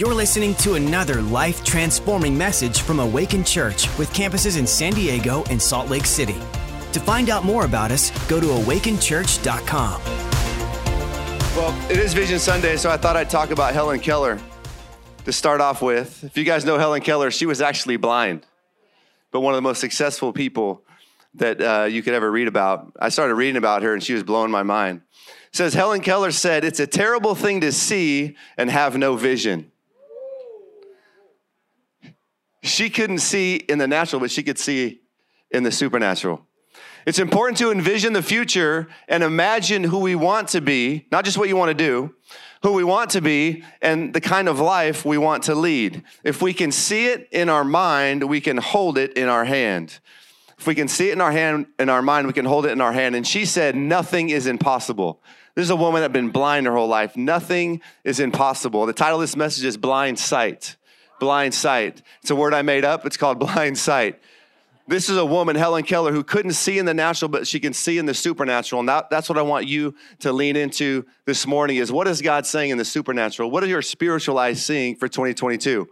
You're listening to another life transforming message from Awaken Church with campuses in San Diego and Salt Lake City. To find out more about us, go to awakenchurch.com. Well, it is Vision Sunday, so I thought I'd talk about Helen Keller to start off with. If you guys know Helen Keller, she was actually blind, but one of the most successful people that uh, you could ever read about. I started reading about her, and she was blowing my mind. It says Helen Keller said, "It's a terrible thing to see and have no vision." She couldn't see in the natural, but she could see in the supernatural. It's important to envision the future and imagine who we want to be, not just what you want to do, who we want to be, and the kind of life we want to lead. If we can see it in our mind, we can hold it in our hand. If we can see it in our hand, in our mind, we can hold it in our hand. And she said, nothing is impossible. This is a woman that's been blind her whole life. Nothing is impossible. The title of this message is Blind Sight. Blind sight. It's a word I made up. It's called blind sight. This is a woman, Helen Keller, who couldn't see in the natural, but she can see in the supernatural. And that, that's what I want you to lean into this morning is what is God saying in the supernatural? What are your spiritual eyes seeing for 2022?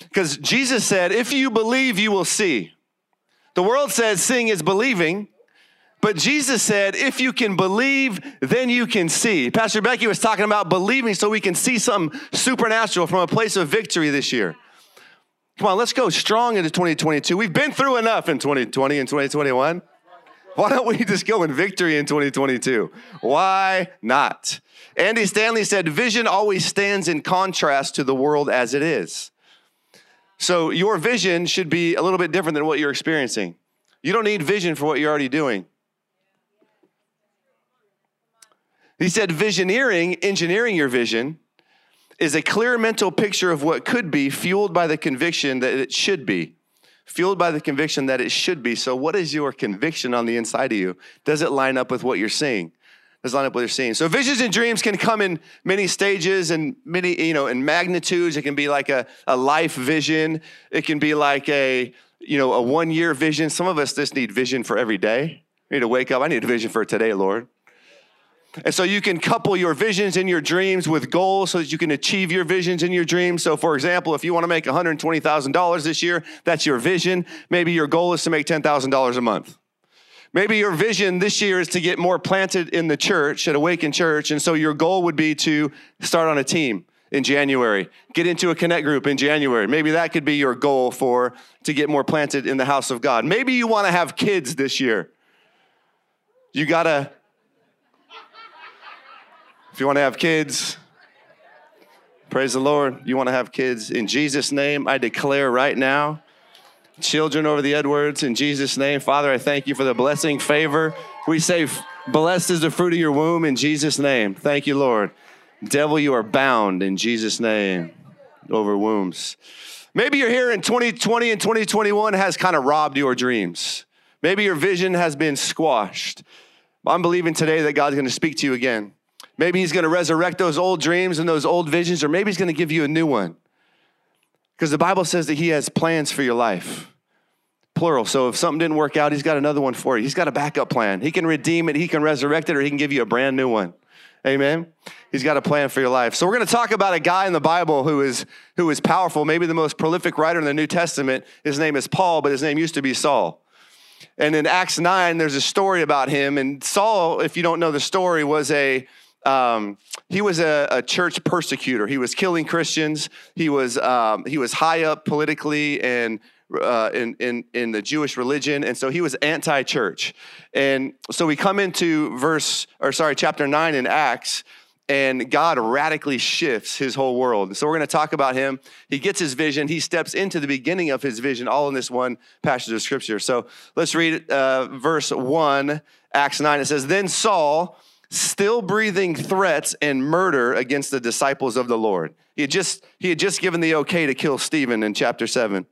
Because Jesus said, if you believe, you will see. The world says seeing is believing, but Jesus said, if you can believe, then you can see. Pastor Becky was talking about believing so we can see something supernatural from a place of victory this year. Come on, let's go strong into 2022. We've been through enough in 2020 and 2021. Why don't we just go in victory in 2022? Why not? Andy Stanley said, Vision always stands in contrast to the world as it is. So your vision should be a little bit different than what you're experiencing. You don't need vision for what you're already doing. He said, Visioneering, engineering your vision, is a clear mental picture of what could be, fueled by the conviction that it should be. Fueled by the conviction that it should be. So, what is your conviction on the inside of you? Does it line up with what you're seeing? Does it line up with what you're seeing? So, visions and dreams can come in many stages and many, you know, in magnitudes. It can be like a, a life vision. It can be like a, you know, a one year vision. Some of us just need vision for every day. We need to wake up. I need a vision for today, Lord. And so you can couple your visions and your dreams with goals so that you can achieve your visions and your dreams. So, for example, if you want to make $120,000 this year, that's your vision. Maybe your goal is to make $10,000 a month. Maybe your vision this year is to get more planted in the church, at Awaken Church. And so your goal would be to start on a team in January, get into a connect group in January. Maybe that could be your goal for to get more planted in the house of God. Maybe you want to have kids this year. You got to if you want to have kids, praise the Lord. You want to have kids in Jesus' name, I declare right now, children over the Edwards, in Jesus' name. Father, I thank you for the blessing, favor. We say, blessed is the fruit of your womb in Jesus' name. Thank you, Lord. Devil, you are bound in Jesus' name over wombs. Maybe you're here in 2020 and 2021 has kind of robbed your dreams. Maybe your vision has been squashed. I'm believing today that God's going to speak to you again. Maybe he's going to resurrect those old dreams and those old visions, or maybe he's going to give you a new one. Because the Bible says that he has plans for your life. Plural. So if something didn't work out, he's got another one for you. He's got a backup plan. He can redeem it, he can resurrect it, or he can give you a brand new one. Amen. He's got a plan for your life. So we're going to talk about a guy in the Bible who is who is powerful, maybe the most prolific writer in the New Testament. His name is Paul, but his name used to be Saul. And in Acts 9, there's a story about him. And Saul, if you don't know the story, was a um, he was a, a, church persecutor. He was killing Christians. He was um, he was high up politically and uh, in, in in the Jewish religion, and so he was anti-church. And so we come into verse or sorry, chapter nine in Acts. And God radically shifts his whole world. So, we're going to talk about him. He gets his vision. He steps into the beginning of his vision, all in this one passage of scripture. So, let's read uh, verse 1, Acts 9. It says, Then Saul, still breathing threats and murder against the disciples of the Lord. He had just, he had just given the okay to kill Stephen in chapter 7.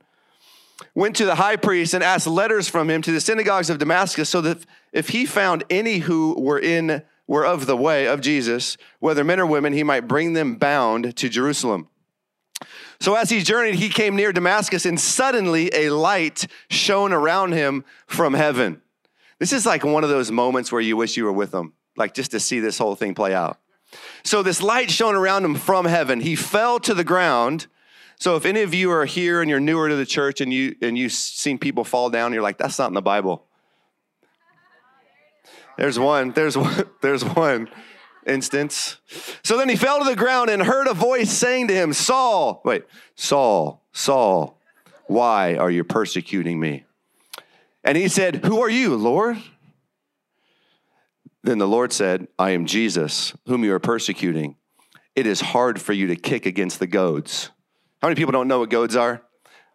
Went to the high priest and asked letters from him to the synagogues of Damascus so that if he found any who were in were of the way of Jesus, whether men or women, he might bring them bound to Jerusalem. So as he journeyed, he came near Damascus, and suddenly a light shone around him from heaven. This is like one of those moments where you wish you were with him like just to see this whole thing play out. So this light shone around him from heaven. He fell to the ground. So if any of you are here and you're newer to the church and you and you've seen people fall down, you're like, that's not in the Bible. There's one. There's one. There's one instance. So then he fell to the ground and heard a voice saying to him, Saul, wait, Saul, Saul, why are you persecuting me? And he said, Who are you, Lord? Then the Lord said, I am Jesus, whom you are persecuting. It is hard for you to kick against the goads. How many people don't know what goads are?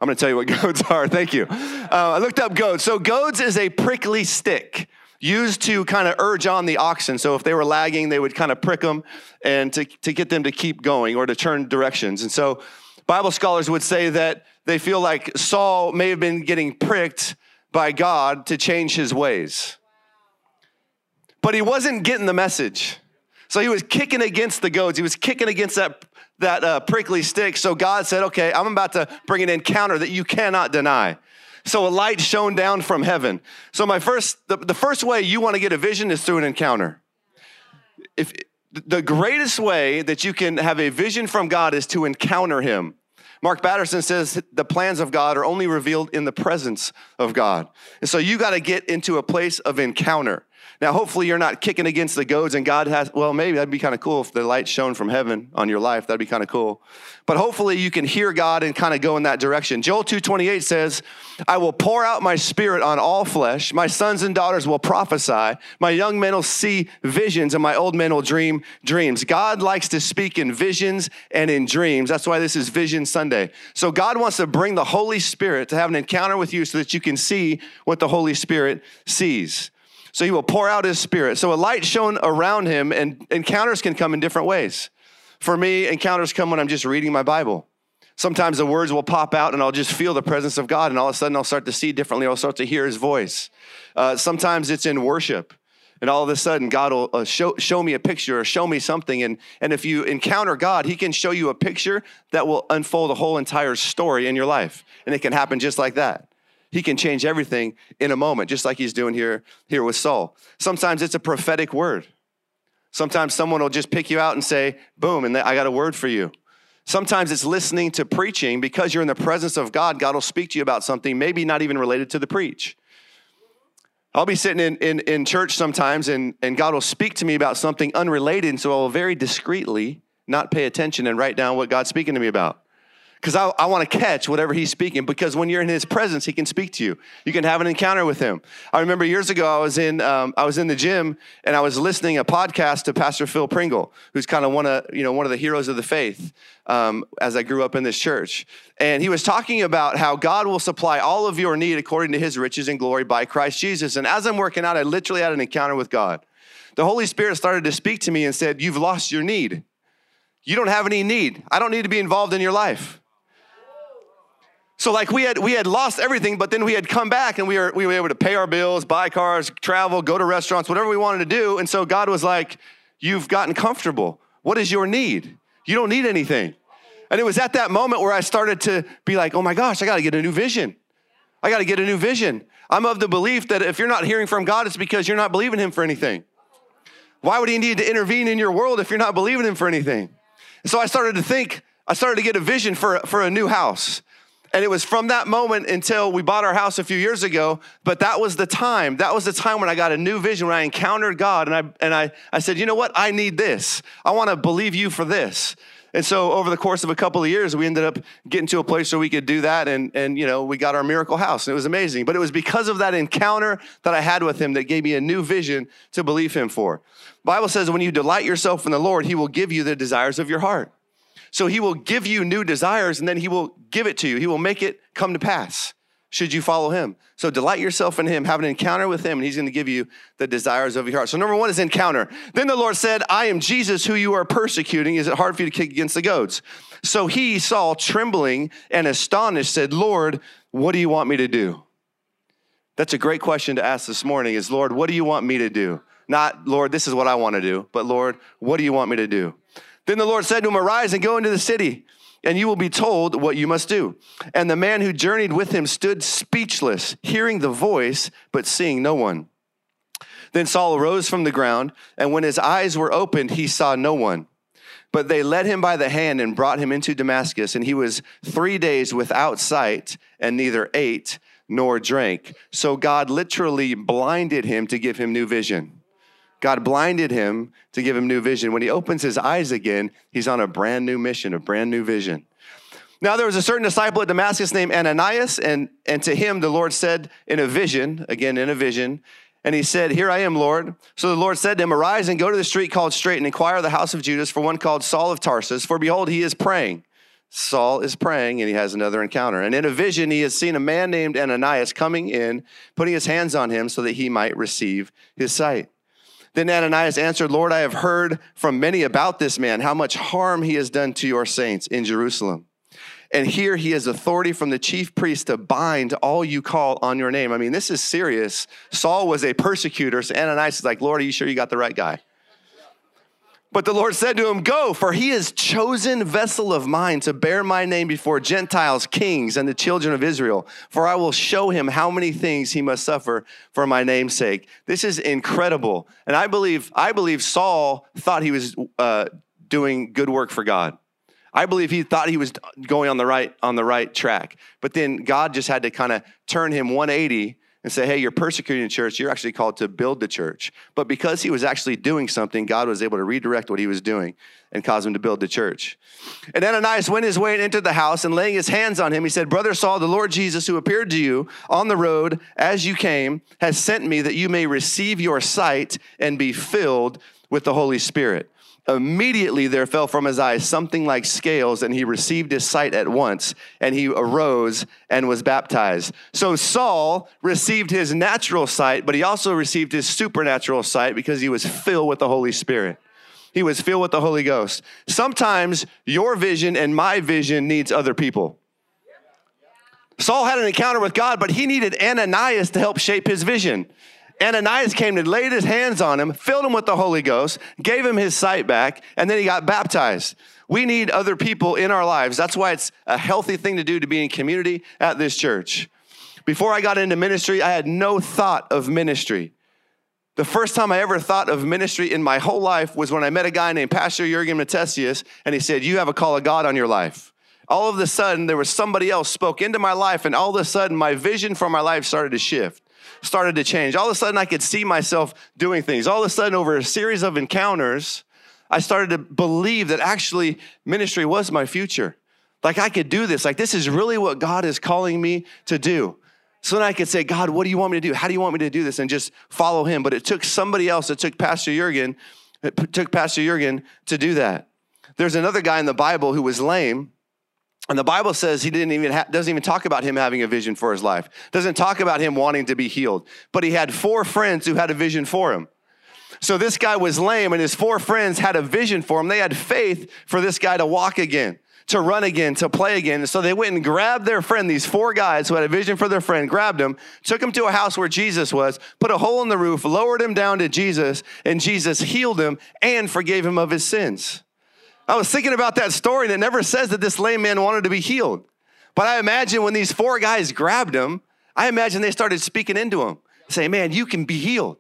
I'm going to tell you what goads are. Thank you. Uh, I looked up goads. So, goads is a prickly stick used to kind of urge on the oxen. So, if they were lagging, they would kind of prick them and to, to get them to keep going or to turn directions. And so, Bible scholars would say that they feel like Saul may have been getting pricked by God to change his ways but he wasn't getting the message. So he was kicking against the goads. He was kicking against that, that uh, prickly stick. So God said, Okay, I'm about to bring an encounter that you cannot deny. So a light shone down from heaven. So my first, the, the first way you want to get a vision is through an encounter. If the greatest way that you can have a vision from God is to encounter Him. Mark Batterson says the plans of God are only revealed in the presence of God. And so you got to get into a place of encounter. Now, hopefully, you're not kicking against the goads, and God has, well, maybe that'd be kind of cool if the light shone from heaven on your life. That'd be kind of cool. But hopefully, you can hear God and kind of go in that direction. Joel 2:28 says, I will pour out my spirit on all flesh. My sons and daughters will prophesy. My young men will see visions, and my old men will dream dreams. God likes to speak in visions and in dreams. That's why this is Vision Sunday. So, God wants to bring the Holy Spirit to have an encounter with you so that you can see what the Holy Spirit sees. So he will pour out his spirit. So a light shone around him, and encounters can come in different ways. For me, encounters come when I'm just reading my Bible. Sometimes the words will pop out and I'll just feel the presence of God, and all of a sudden I'll start to see differently. I'll start to hear his voice. Uh, sometimes it's in worship. And all of a sudden, God will uh, show, show me a picture or show me something. And, and if you encounter God, He can show you a picture that will unfold a whole entire story in your life. And it can happen just like that. He can change everything in a moment, just like he's doing here, here with Saul. Sometimes it's a prophetic word. Sometimes someone will just pick you out and say, boom, and I got a word for you. Sometimes it's listening to preaching because you're in the presence of God. God will speak to you about something, maybe not even related to the preach. I'll be sitting in, in, in church sometimes and, and God will speak to me about something unrelated. So I will very discreetly not pay attention and write down what God's speaking to me about because I, I want to catch whatever he's speaking because when you're in his presence he can speak to you. You can have an encounter with him. I remember years ago i was in um, i was in the gym and i was listening a podcast to pastor phil pringle who's kind of one of you know one of the heroes of the faith um, as i grew up in this church. And he was talking about how god will supply all of your need according to his riches and glory by christ jesus. And as i'm working out i literally had an encounter with god. The holy spirit started to speak to me and said you've lost your need. You don't have any need. I don't need to be involved in your life so like we had we had lost everything, but then we had come back and we were we were able to pay our bills, buy cars, travel, go to restaurants, whatever we wanted to do. And so God was like, "You've gotten comfortable. What is your need? You don't need anything." And it was at that moment where I started to be like, "Oh my gosh, I got to get a new vision. I got to get a new vision." I'm of the belief that if you're not hearing from God, it's because you're not believing Him for anything. Why would He need to intervene in your world if you're not believing Him for anything? And so I started to think. I started to get a vision for, for a new house. And it was from that moment until we bought our house a few years ago. But that was the time. That was the time when I got a new vision, when I encountered God. And I, and I, I said, you know what? I need this. I want to believe you for this. And so over the course of a couple of years, we ended up getting to a place where we could do that. And, and you know, we got our miracle house. And it was amazing. But it was because of that encounter that I had with him that gave me a new vision to believe him for. Bible says when you delight yourself in the Lord, he will give you the desires of your heart. So he will give you new desires and then he will give it to you. He will make it come to pass should you follow him. So delight yourself in him, have an encounter with him, and he's going to give you the desires of your heart. So number one is encounter. Then the Lord said, I am Jesus who you are persecuting. Is it hard for you to kick against the goads? So he, Saul, trembling and astonished, said, Lord, what do you want me to do? That's a great question to ask this morning is, Lord, what do you want me to do? Not, Lord, this is what I want to do, but Lord, what do you want me to do? Then the Lord said to him, Arise and go into the city, and you will be told what you must do. And the man who journeyed with him stood speechless, hearing the voice, but seeing no one. Then Saul arose from the ground, and when his eyes were opened, he saw no one. But they led him by the hand and brought him into Damascus, and he was three days without sight and neither ate nor drank. So God literally blinded him to give him new vision. God blinded him to give him new vision. When he opens his eyes again, he's on a brand new mission, a brand new vision. Now, there was a certain disciple at Damascus named Ananias, and, and to him the Lord said in a vision, again in a vision, and he said, Here I am, Lord. So the Lord said to him, Arise and go to the street called Straight and inquire of the house of Judas for one called Saul of Tarsus, for behold, he is praying. Saul is praying and he has another encounter. And in a vision, he has seen a man named Ananias coming in, putting his hands on him so that he might receive his sight. Then Ananias answered, Lord, I have heard from many about this man, how much harm he has done to your saints in Jerusalem. And here he has authority from the chief priest to bind all you call on your name. I mean, this is serious. Saul was a persecutor. So Ananias is like, Lord, are you sure you got the right guy? But the Lord said to him, Go, for he is chosen vessel of mine to bear my name before Gentiles, kings, and the children of Israel. For I will show him how many things he must suffer for my name's sake. This is incredible. And I believe, I believe Saul thought he was uh, doing good work for God. I believe he thought he was going on the right on the right track. But then God just had to kind of turn him 180 and say, hey, you're persecuting the church. You're actually called to build the church. But because he was actually doing something, God was able to redirect what he was doing and cause him to build the church. And Ananias went his way and entered the house, and laying his hands on him, he said, Brother Saul, the Lord Jesus, who appeared to you on the road as you came, has sent me that you may receive your sight and be filled with the Holy Spirit. Immediately there fell from his eyes something like scales, and he received his sight at once, and he arose and was baptized. So Saul received his natural sight, but he also received his supernatural sight because he was filled with the Holy Spirit. He was filled with the Holy Ghost. Sometimes your vision and my vision needs other people. Saul had an encounter with God, but he needed Ananias to help shape his vision. Ananias came and laid his hands on him, filled him with the Holy Ghost, gave him his sight back, and then he got baptized. We need other people in our lives. That's why it's a healthy thing to do to be in community at this church. Before I got into ministry, I had no thought of ministry. The first time I ever thought of ministry in my whole life was when I met a guy named Pastor Jurgen Matthesius, and he said, You have a call of God on your life. All of a sudden, there was somebody else spoke into my life, and all of a sudden, my vision for my life started to shift started to change. All of a sudden, I could see myself doing things. All of a sudden, over a series of encounters, I started to believe that actually ministry was my future. Like I could do this. Like this is really what God is calling me to do. So then I could say, God, what do you want me to do? How do you want me to do this? And just follow him. But it took somebody else. It took Pastor Jurgen. It took Pastor Jurgen to do that. There's another guy in the Bible who was lame and the Bible says he didn't even ha- doesn't even talk about him having a vision for his life. Doesn't talk about him wanting to be healed. But he had four friends who had a vision for him. So this guy was lame and his four friends had a vision for him. They had faith for this guy to walk again, to run again, to play again. And So they went and grabbed their friend, these four guys who had a vision for their friend, grabbed him, took him to a house where Jesus was, put a hole in the roof, lowered him down to Jesus, and Jesus healed him and forgave him of his sins. I was thinking about that story, and it never says that this lame man wanted to be healed. But I imagine when these four guys grabbed him, I imagine they started speaking into him, saying, Man, you can be healed.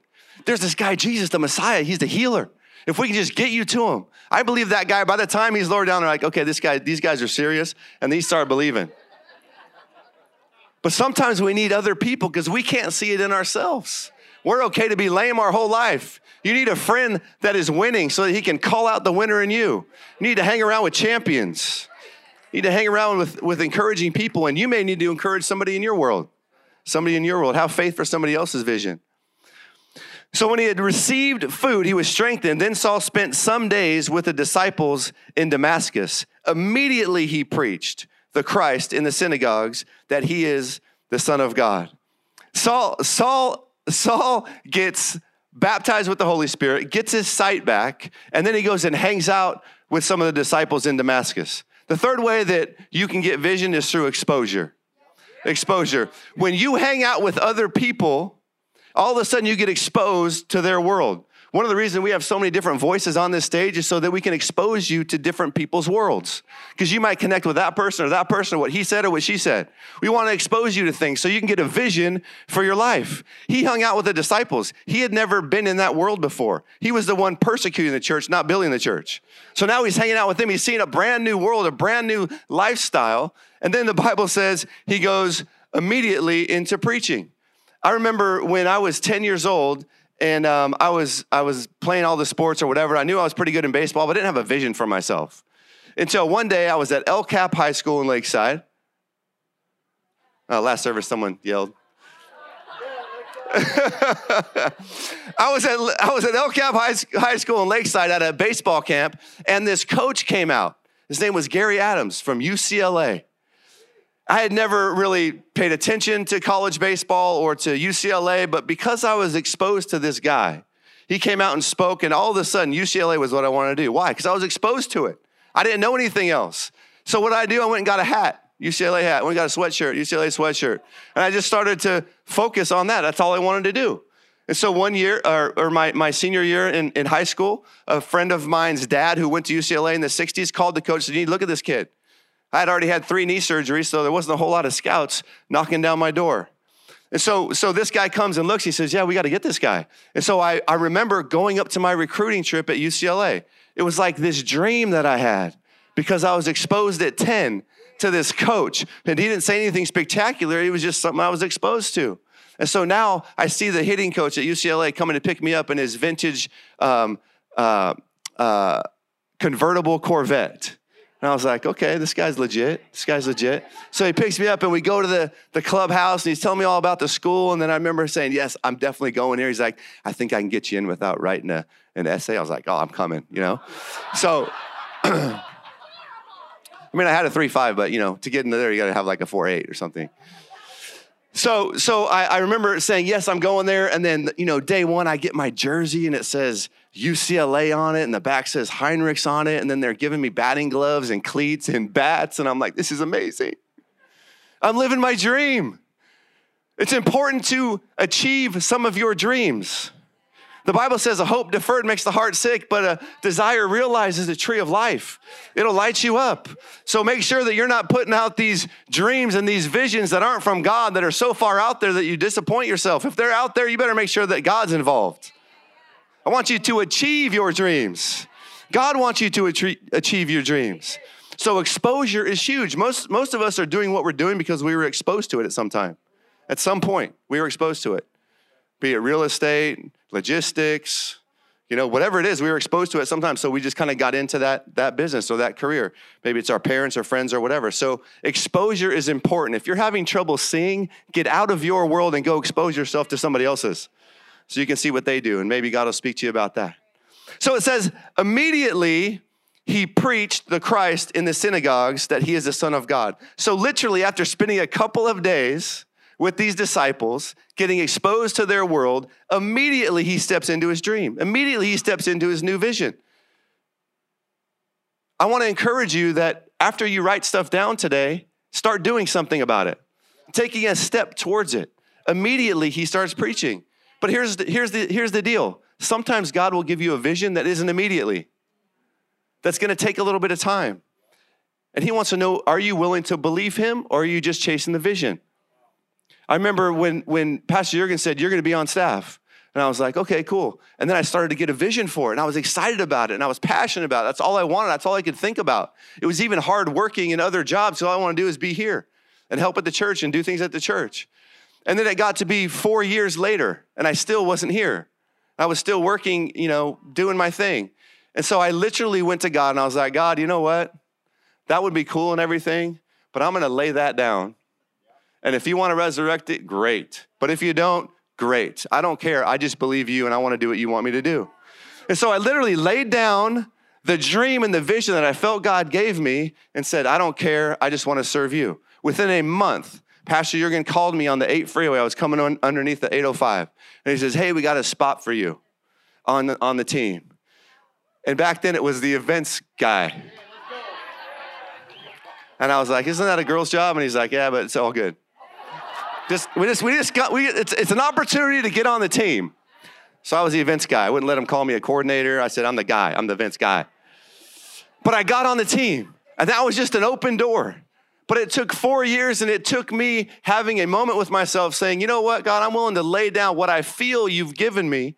There's this guy, Jesus, the Messiah. He's the healer. If we can just get you to him. I believe that guy, by the time he's lowered down, they're like, okay, this guy, these guys are serious, and they start believing. But sometimes we need other people because we can't see it in ourselves. We're okay to be lame our whole life. You need a friend that is winning so that he can call out the winner in you. You need to hang around with champions. You need to hang around with, with encouraging people, and you may need to encourage somebody in your world. Somebody in your world. Have faith for somebody else's vision. So when he had received food, he was strengthened. Then Saul spent some days with the disciples in Damascus. Immediately he preached the Christ in the synagogues that he is the Son of God. Saul, Saul Saul gets baptized with the Holy Spirit, gets his sight back, and then he goes and hangs out with some of the disciples in Damascus. The third way that you can get vision is through exposure. Exposure. When you hang out with other people, all of a sudden you get exposed to their world. One of the reasons we have so many different voices on this stage is so that we can expose you to different people's worlds. Because you might connect with that person or that person, or what he said or what she said. We want to expose you to things so you can get a vision for your life. He hung out with the disciples. He had never been in that world before. He was the one persecuting the church, not building the church. So now he's hanging out with them. He's seeing a brand new world, a brand new lifestyle. And then the Bible says he goes immediately into preaching. I remember when I was 10 years old, and um, I was I was playing all the sports or whatever. I knew I was pretty good in baseball, but I didn't have a vision for myself until one day I was at El Cap High School in Lakeside. Uh, last service, someone yelled. I was at I was at El Cap High, High School in Lakeside at a baseball camp, and this coach came out. His name was Gary Adams from UCLA. I had never really paid attention to college baseball or to UCLA, but because I was exposed to this guy, he came out and spoke, and all of a sudden, UCLA was what I wanted to do. Why? Because I was exposed to it. I didn't know anything else. So, what I do, I went and got a hat, UCLA hat. I went and got a sweatshirt, UCLA sweatshirt. And I just started to focus on that. That's all I wanted to do. And so one year, or, or, my, my senior year in, in high school, a friend of mine's dad who went to UCLA in the 60s called the coach and said, You need to look at this kid. I had already had three knee surgeries, so there wasn't a whole lot of scouts knocking down my door. And so, so this guy comes and looks, he says, Yeah, we got to get this guy. And so I, I remember going up to my recruiting trip at UCLA. It was like this dream that I had because I was exposed at 10 to this coach. And he didn't say anything spectacular, it was just something I was exposed to. And so now I see the hitting coach at UCLA coming to pick me up in his vintage um, uh, uh, convertible Corvette. And I was like, okay, this guy's legit. This guy's legit. So he picks me up and we go to the, the clubhouse and he's telling me all about the school. And then I remember saying, yes, I'm definitely going here. He's like, I think I can get you in without writing a, an essay. I was like, oh, I'm coming, you know? So, I mean, I had a 3.5, but, you know, to get into there, you got to have like a 4.8 or something. So, so I, I remember saying, yes, I'm going there. And then, you know, day one, I get my jersey and it says, UCLA on it, and the back says Heinrichs on it, and then they're giving me batting gloves and cleats and bats, and I'm like, this is amazing. I'm living my dream. It's important to achieve some of your dreams. The Bible says a hope deferred makes the heart sick, but a desire realized is a tree of life. It'll light you up. So make sure that you're not putting out these dreams and these visions that aren't from God that are so far out there that you disappoint yourself. If they're out there, you better make sure that God's involved. I want you to achieve your dreams. God wants you to achieve your dreams. So exposure is huge. Most, most of us are doing what we're doing because we were exposed to it at some time. At some point, we were exposed to it. Be it real estate, logistics, you know, whatever it is, we were exposed to it sometimes. So we just kind of got into that, that business or that career. Maybe it's our parents or friends or whatever. So exposure is important. If you're having trouble seeing, get out of your world and go expose yourself to somebody else's so you can see what they do, and maybe God will speak to you about that. So it says, immediately he preached the Christ in the synagogues that he is the Son of God. So, literally, after spending a couple of days with these disciples, getting exposed to their world, immediately he steps into his dream. Immediately he steps into his new vision. I want to encourage you that after you write stuff down today, start doing something about it, taking a step towards it. Immediately he starts preaching. But here's the, here's the, here's the deal sometimes God will give you a vision that isn't immediately, that's gonna take a little bit of time. And He wants to know are you willing to believe Him or are you just chasing the vision? I remember when, when Pastor Jurgen said, You're gonna be on staff. And I was like, okay, cool. And then I started to get a vision for it, and I was excited about it, and I was passionate about it. That's all I wanted. That's all I could think about. It was even hard working in other jobs. So all I want to do is be here and help at the church and do things at the church. And then it got to be four years later, and I still wasn't here. I was still working, you know, doing my thing. And so I literally went to God and I was like, God, you know what? That would be cool and everything, but I'm gonna lay that down. And if you wanna resurrect it, great. But if you don't, great. I don't care. I just believe you and I wanna do what you want me to do. And so I literally laid down the dream and the vision that I felt God gave me and said, I don't care. I just wanna serve you. Within a month, Pastor Jurgen called me on the 8 freeway. I was coming on underneath the 805. And he says, Hey, we got a spot for you on the, on the team. And back then it was the events guy. And I was like, Isn't that a girl's job? And he's like, Yeah, but it's all good. Just, we just, we just got, we, it's, it's an opportunity to get on the team. So I was the events guy. I wouldn't let him call me a coordinator. I said, I'm the guy, I'm the events guy. But I got on the team, and that was just an open door. But it took four years, and it took me having a moment with myself saying, You know what, God, I'm willing to lay down what I feel you've given me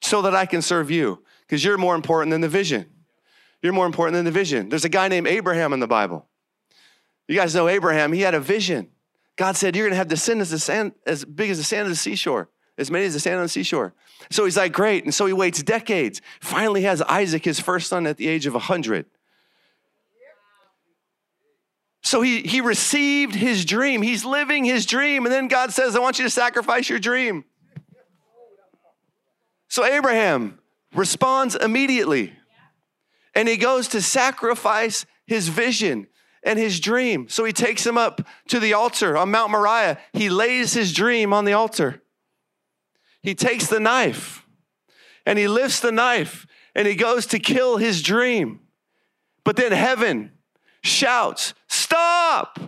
so that I can serve you, because you're more important than the vision. You're more important than the vision. There's a guy named Abraham in the Bible. You guys know Abraham, he had a vision. God said, You're going to have descendants as, sand, as big as the sand of the seashore, as many as the sand on the seashore. So he's like, Great. And so he waits decades. Finally has Isaac, his first son, at the age of 100. So he, he received his dream. He's living his dream. And then God says, I want you to sacrifice your dream. So Abraham responds immediately. And he goes to sacrifice his vision and his dream. So he takes him up to the altar on Mount Moriah. He lays his dream on the altar. He takes the knife and he lifts the knife and he goes to kill his dream. But then heaven shouts, Stop!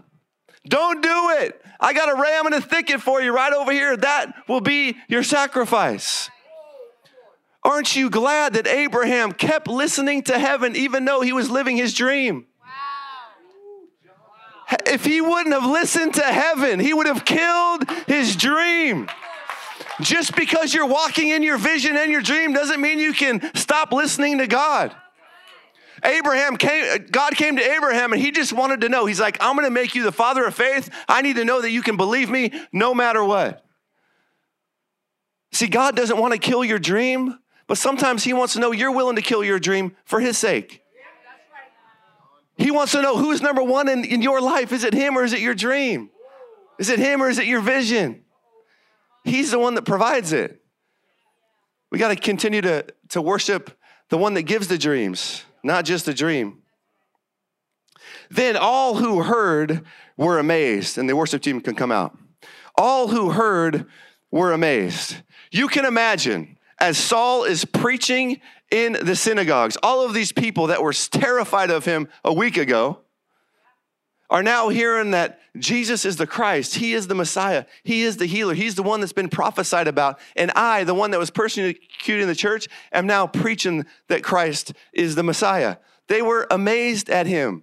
Don't do it. I got a ram in a thicket for you right over here. That will be your sacrifice. Aren't you glad that Abraham kept listening to heaven even though he was living his dream? If he wouldn't have listened to heaven, he would have killed his dream. Just because you're walking in your vision and your dream doesn't mean you can stop listening to God. Abraham came, uh, God came to Abraham and he just wanted to know. He's like, I'm going to make you the father of faith. I need to know that you can believe me no matter what. See, God doesn't want to kill your dream, but sometimes he wants to know you're willing to kill your dream for his sake. He wants to know who's number one in, in your life. Is it him or is it your dream? Is it him or is it your vision? He's the one that provides it. We got to continue to, to worship the one that gives the dreams not just a dream. Then all who heard were amazed, and the worship team can come out. All who heard were amazed. You can imagine as Saul is preaching in the synagogues, all of these people that were terrified of him a week ago are now hearing that Jesus is the Christ. He is the Messiah. He is the healer. He's the one that's been prophesied about. And I, the one that was persecuting the church, am now preaching that Christ is the Messiah. They were amazed at him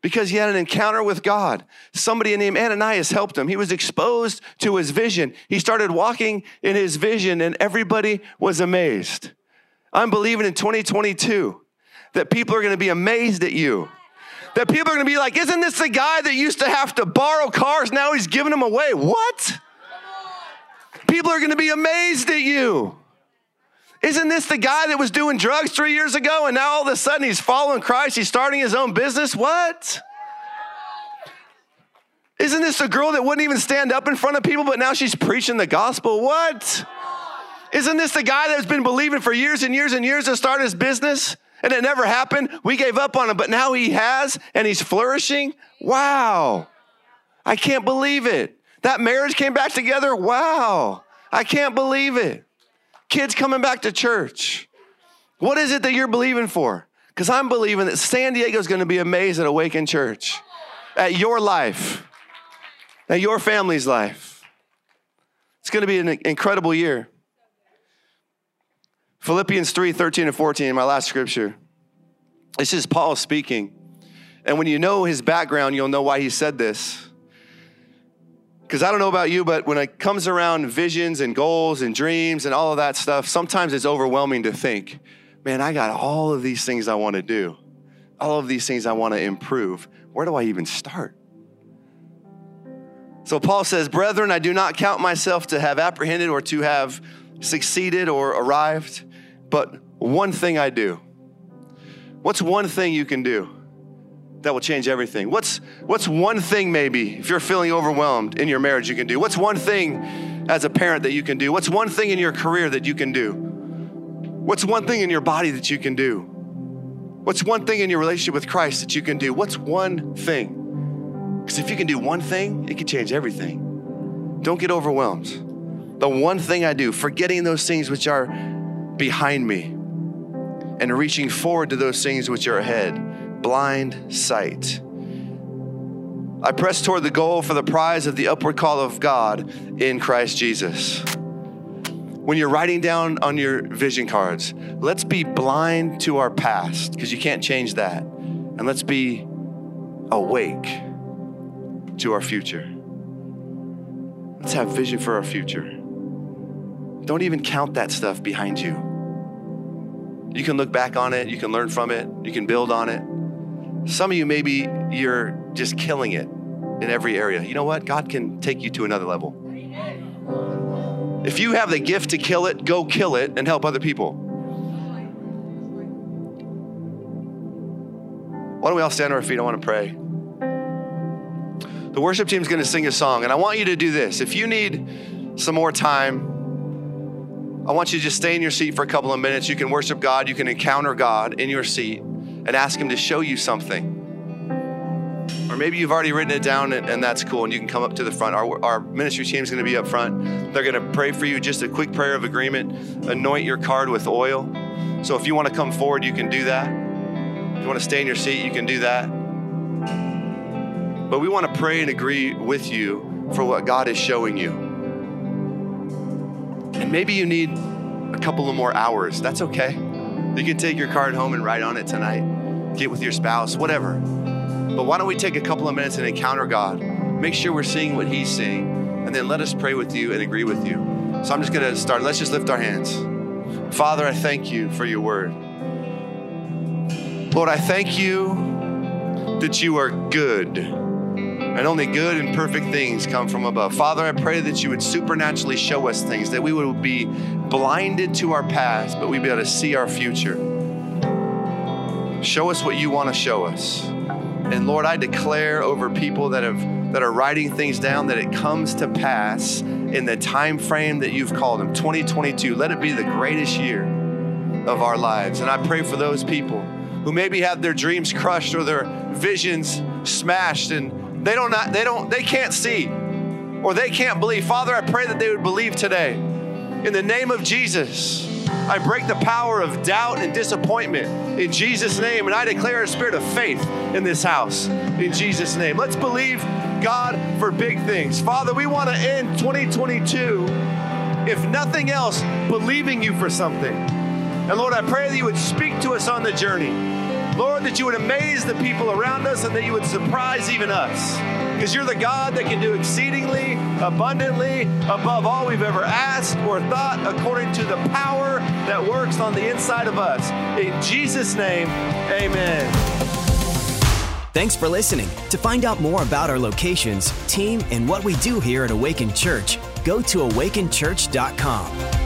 because he had an encounter with God. Somebody named Ananias helped him. He was exposed to his vision. He started walking in his vision, and everybody was amazed. I'm believing in 2022 that people are going to be amazed at you that people are going to be like, isn't this the guy that used to have to borrow cars? Now he's giving them away. What? People are going to be amazed at you. Isn't this the guy that was doing drugs three years ago and now all of a sudden he's following Christ? He's starting his own business? What? Isn't this a girl that wouldn't even stand up in front of people, but now she's preaching the gospel? What? Isn't this the guy that's been believing for years and years and years to start his business? And it never happened. We gave up on him, but now he has and he's flourishing. Wow. I can't believe it. That marriage came back together. Wow. I can't believe it. Kids coming back to church. What is it that you're believing for? Because I'm believing that San Diego is going to be amazed at Awaken Church, at your life, at your family's life. It's going to be an incredible year. Philippians 3 13 and 14, my last scripture. This is Paul speaking. And when you know his background, you'll know why he said this. Because I don't know about you, but when it comes around visions and goals and dreams and all of that stuff, sometimes it's overwhelming to think, man, I got all of these things I want to do, all of these things I want to improve. Where do I even start? So Paul says, Brethren, I do not count myself to have apprehended or to have succeeded or arrived. But one thing I do. What's one thing you can do that will change everything? What's, what's one thing, maybe, if you're feeling overwhelmed in your marriage, you can do? What's one thing as a parent that you can do? What's one thing in your career that you can do? What's one thing in your body that you can do? What's one thing in your relationship with Christ that you can do? What's one thing? Because if you can do one thing, it can change everything. Don't get overwhelmed. The one thing I do, forgetting those things which are behind me and reaching forward to those things which are ahead. Blind sight. I press toward the goal for the prize of the upward call of God in Christ Jesus. when you're writing down on your vision cards, let's be blind to our past because you can't change that. And let's be awake to our future. Let's have vision for our future. Don't even count that stuff behind you. You can look back on it, you can learn from it, you can build on it. Some of you, maybe you're just killing it in every area. You know what? God can take you to another level. If you have the gift to kill it, go kill it and help other people. Why don't we all stand on our feet? I want to pray. The worship team is going to sing a song, and I want you to do this. If you need some more time, I want you to just stay in your seat for a couple of minutes. You can worship God, you can encounter God in your seat and ask Him to show you something. Or maybe you've already written it down and, and that's cool, and you can come up to the front. Our, our ministry team is going to be up front. They're going to pray for you, just a quick prayer of agreement, anoint your card with oil. So if you want to come forward, you can do that. If you want to stay in your seat, you can do that. But we want to pray and agree with you for what God is showing you. And maybe you need a couple of more hours. That's okay. You can take your card home and write on it tonight, get with your spouse, whatever. But why don't we take a couple of minutes and encounter God? Make sure we're seeing what He's seeing, and then let us pray with you and agree with you. So I'm just going to start. Let's just lift our hands. Father, I thank you for your word. Lord, I thank you that you are good and only good and perfect things come from above. Father, I pray that you would supernaturally show us things, that we would be blinded to our past, but we'd be able to see our future. Show us what you want to show us. And Lord, I declare over people that have that are writing things down that it comes to pass in the time frame that you've called them 2022 let it be the greatest year of our lives and i pray for those people who maybe have their dreams crushed or their visions smashed and they don't not, they don't they can't see or they can't believe father i pray that they would believe today in the name of jesus I break the power of doubt and disappointment in Jesus' name, and I declare a spirit of faith in this house in Jesus' name. Let's believe God for big things. Father, we want to end 2022, if nothing else, believing you for something. And Lord, I pray that you would speak to us on the journey. Lord, that you would amaze the people around us and that you would surprise even us. Because you're the God that can do exceedingly, abundantly, above all we've ever asked or thought, according to the power that works on the inside of us. In Jesus' name, amen. Thanks for listening. To find out more about our locations, team, and what we do here at Awaken Church, go to awakenchurch.com.